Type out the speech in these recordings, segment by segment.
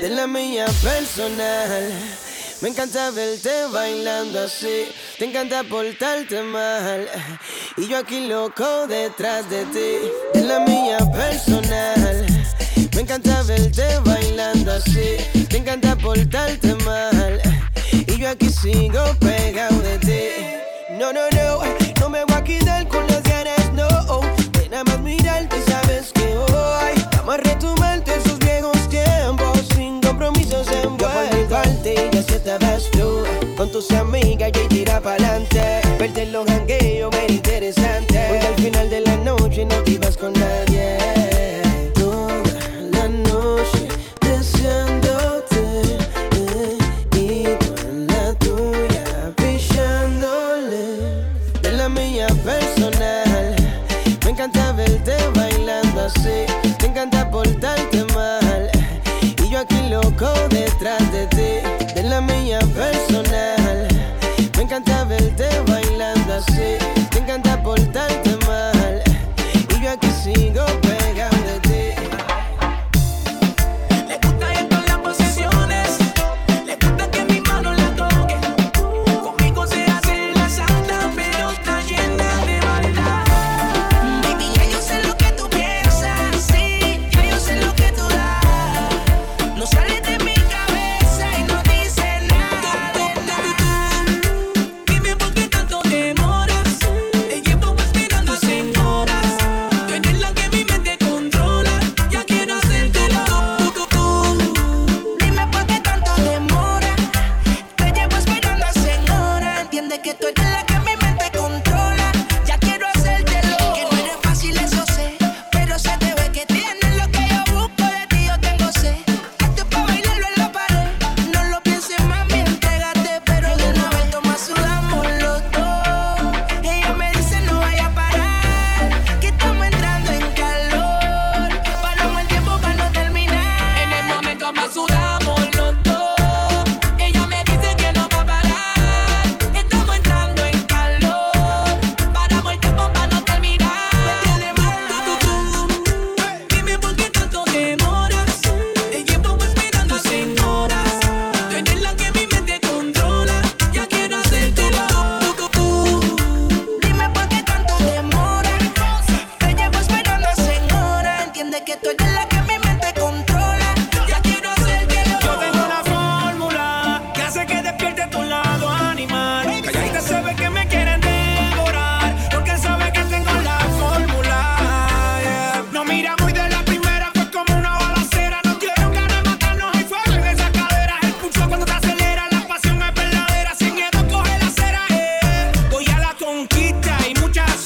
de la mía personal. Me encanta verte bailando así, te encanta portarte mal. Y yo aquí loco detrás de ti, de la mía personal. Me encanta verte bailando así, te encanta portarte mal. Y yo aquí sigo pegado de ti. No, no, no, no me voy a quedar con la te ves tú. Con tus amigas y tira pa'lante. Perder los jangueos, ver interesante. Porque al final de la noche no te ibas con nadie.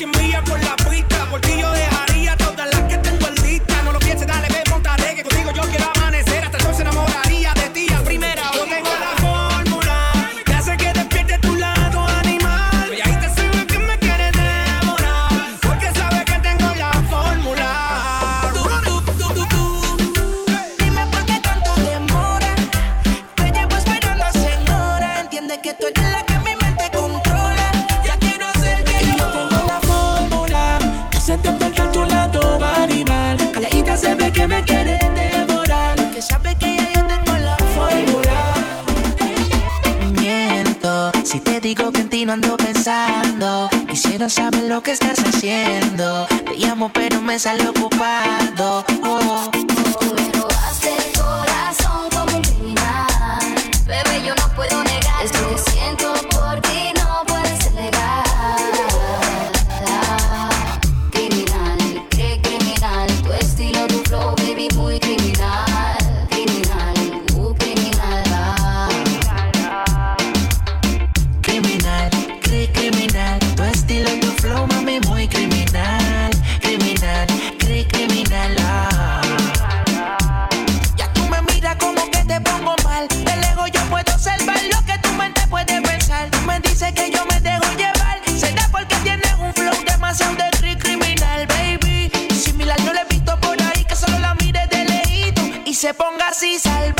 si envía por la Te llamo pero me sale ocupado. Oh, oh. y salvar.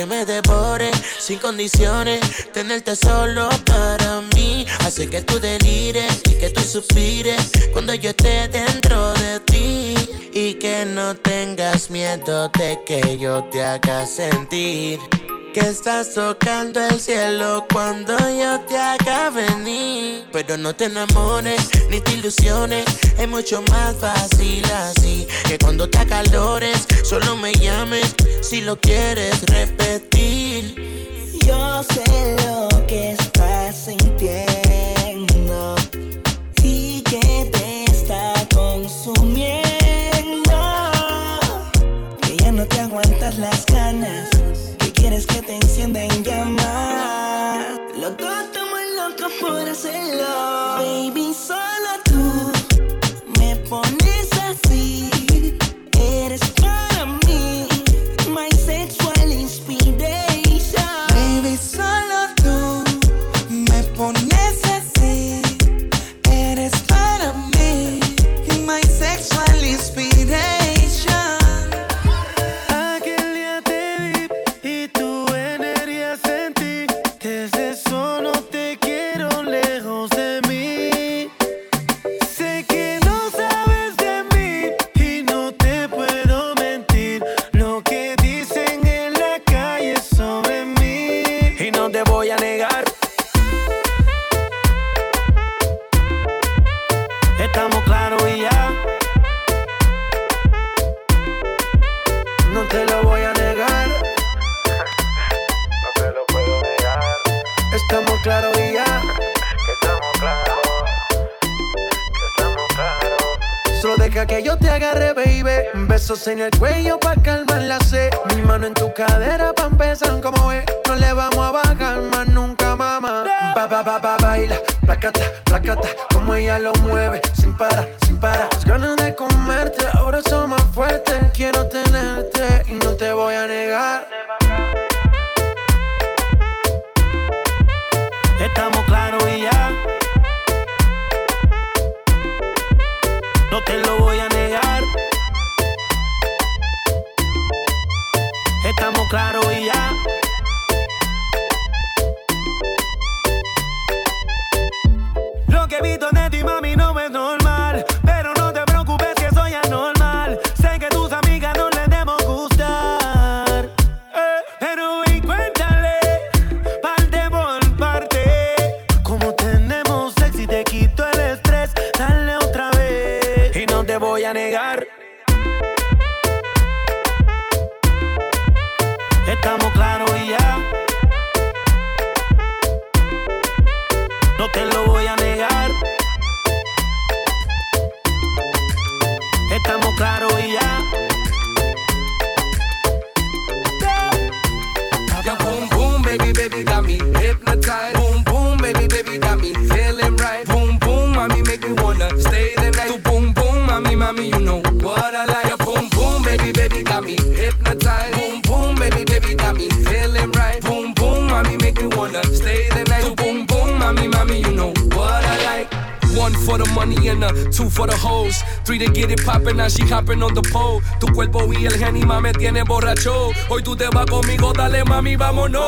Que me devore sin condiciones. Tenerte solo para mí hace que tú delires y que tú suspires cuando yo esté dentro de ti. Y que no tengas miedo de que yo te haga sentir que estás tocando el cielo cuando yo te haga venir. Pero no te enamores ni te ilusiones, es mucho más fácil así. Que cuando te acalores, solo me llames si lo quieres repetir. Yo sé lo que te encienda en llamas. Los dos estamos locos por hacerlo. Baby, solo hopping on the pole. Tu cuerpo y el genima me tiene borracho. Hoy tú te vas conmigo, dale mami, vámonos.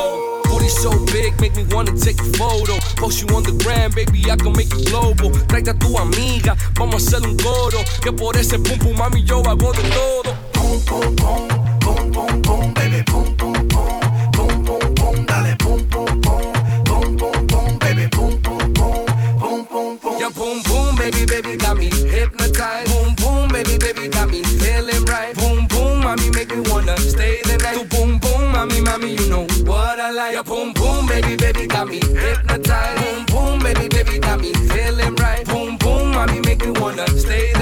Booty so big, make me wanna take a photo. Post you on the gram, baby, I can make it global. Tráete a tu amiga, vamos a hacer un coro. Que por ese pum pum, mami, yo hago de todo. Pum pum pum, pum pum pum, baby, pum pum pum, pum pum pum, dale pum pum pum, pum pum pum, baby, pum pum pum, pum pum pum. Your boom boom, baby, baby, got me hypnotized. Boom boom, baby, baby, mommy, mommy, you know what I like. Your boom boom, baby, baby, got me hypnotized. Boom boom, baby, baby, got me feeling right. Boom boom, mommy, make me wanna stay the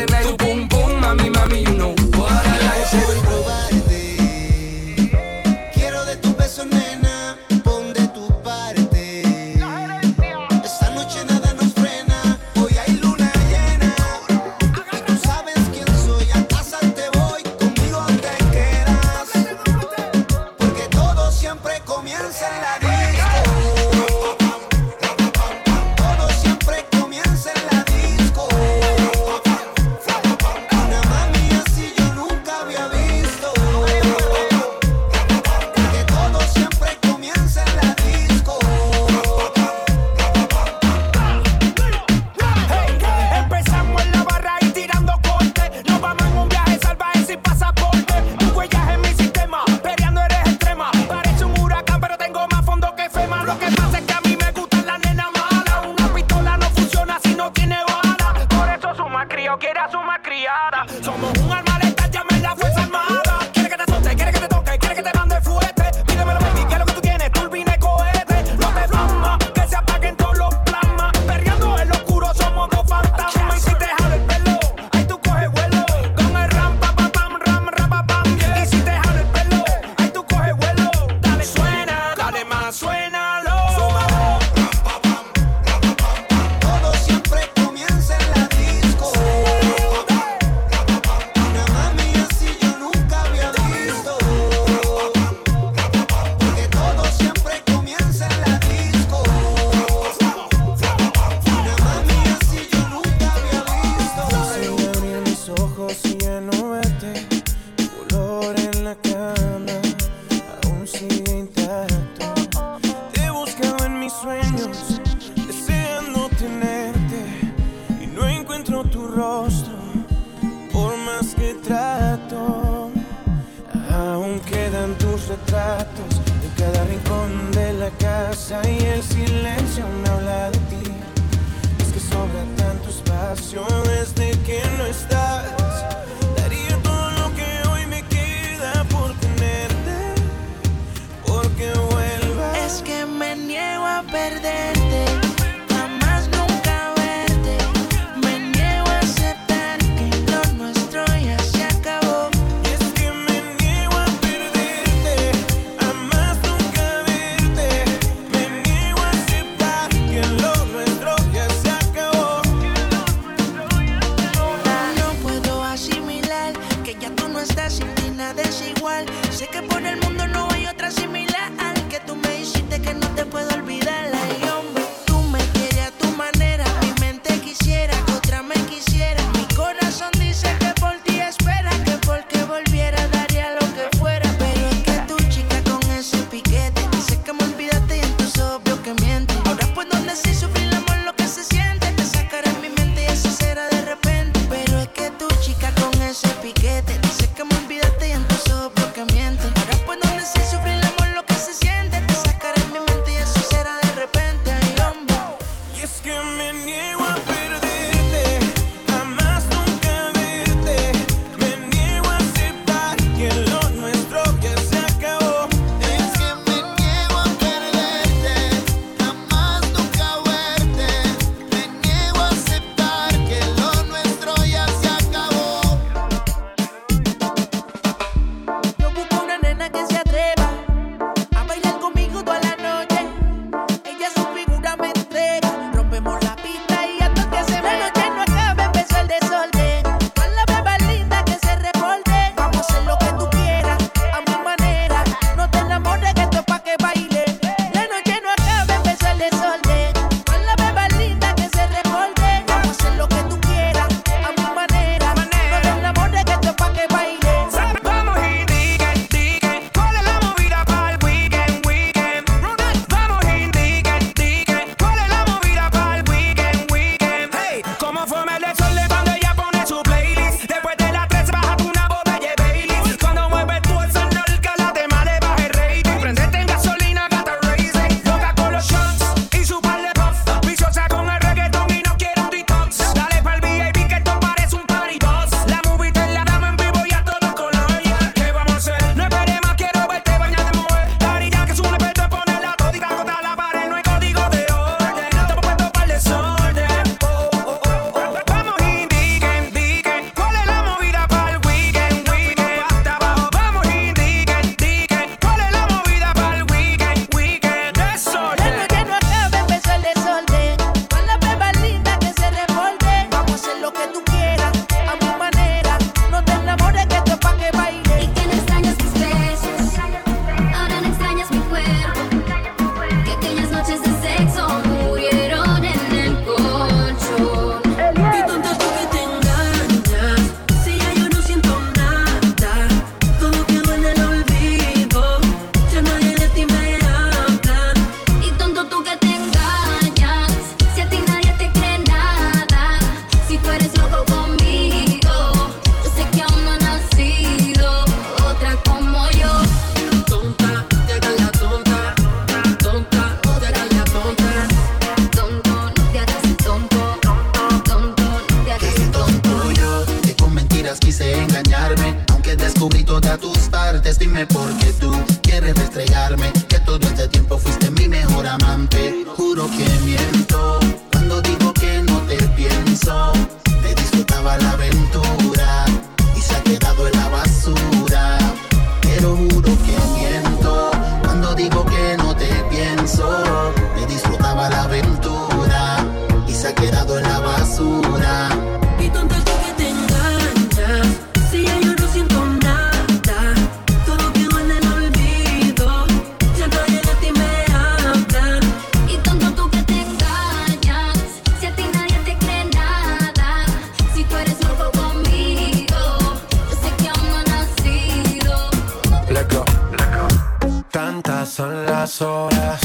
horas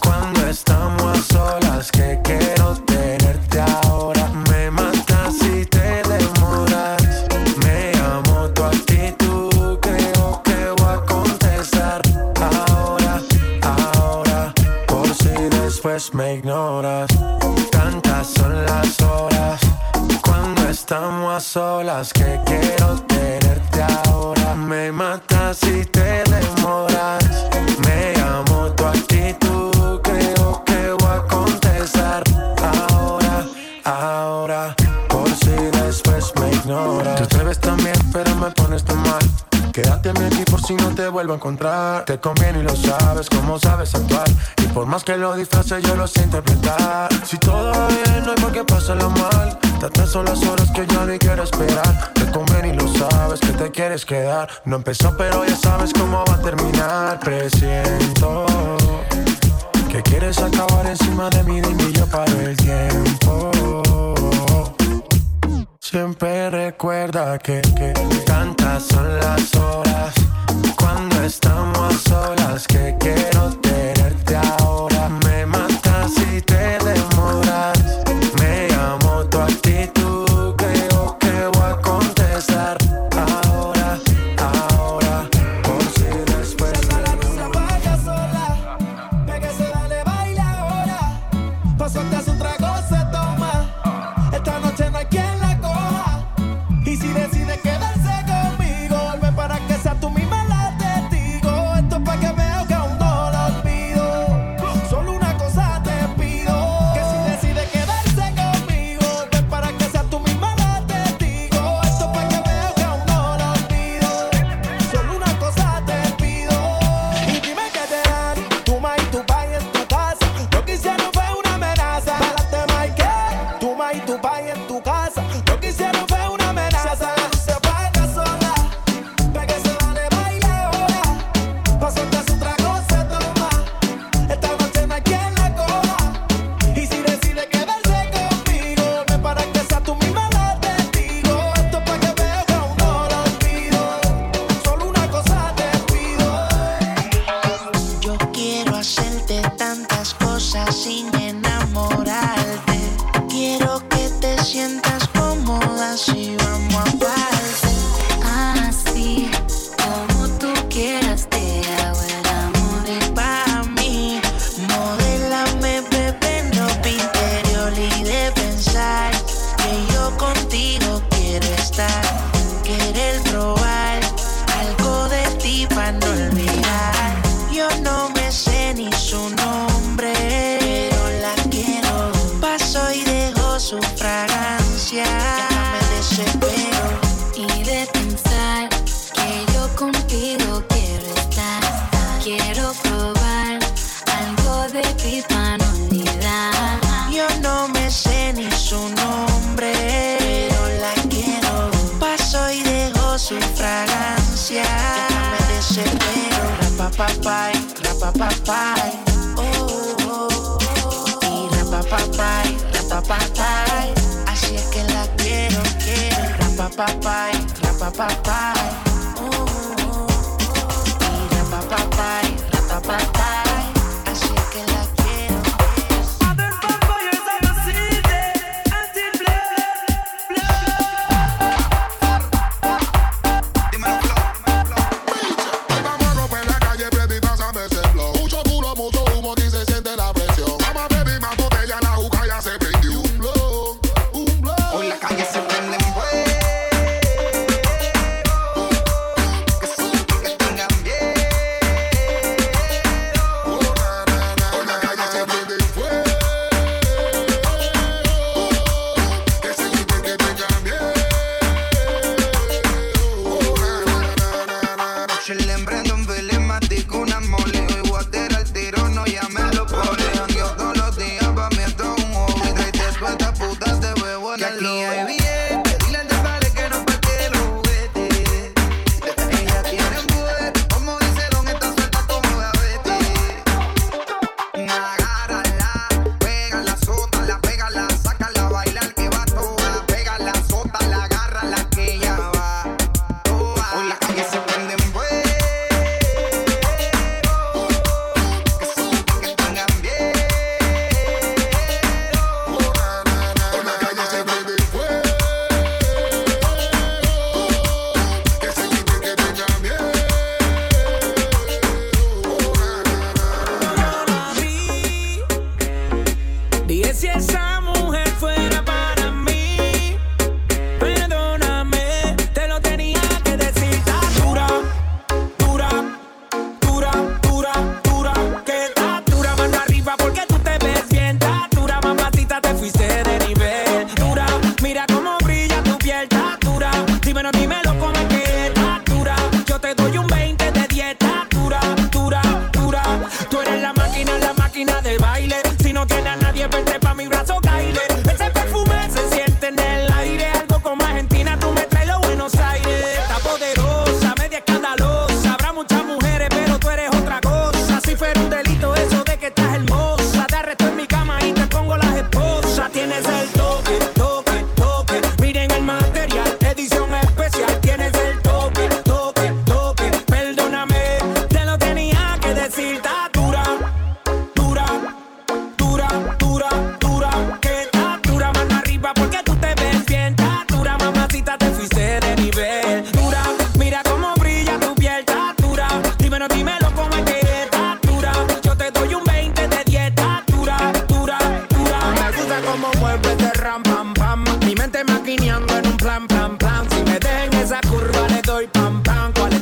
cuando estamos a solas que quiero tenerte ahora. Me matas si te demoras. Me amo tu actitud, creo que voy a contestar ahora, ahora, por si después me ignoras. Tantas son las horas cuando estamos a solas que quiero tenerte ahora. Me matas si te te vuelvo a encontrar. Te conviene y lo sabes, como sabes actuar. Y por más que lo disfraces, yo lo sé interpretar. Si todo va bien, no hay por qué pasarlo mal. Tantas son las horas que yo ni quiero esperar. Te conviene y lo sabes, que te quieres quedar. No empezó, pero ya sabes cómo va a terminar. Presiento que quieres acabar encima de mí, y yo paro el tiempo. Siempre recuerda que tantas son las horas cuando estamos solas que quiero tenerte ahora. Papai, pa, pa, pa, pa, pa.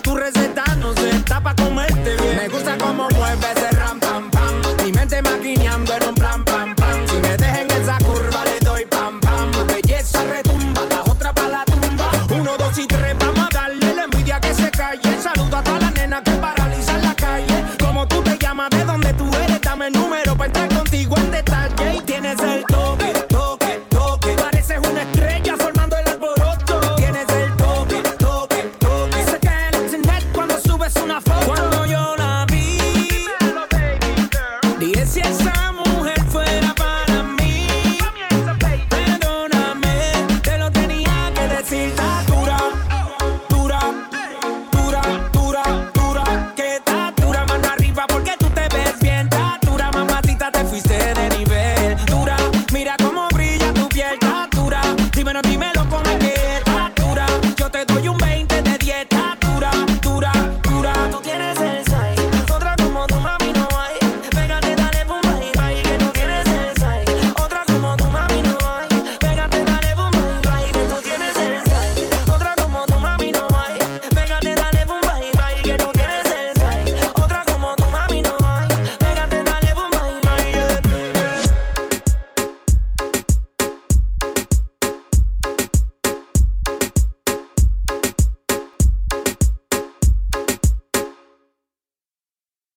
tu reserva.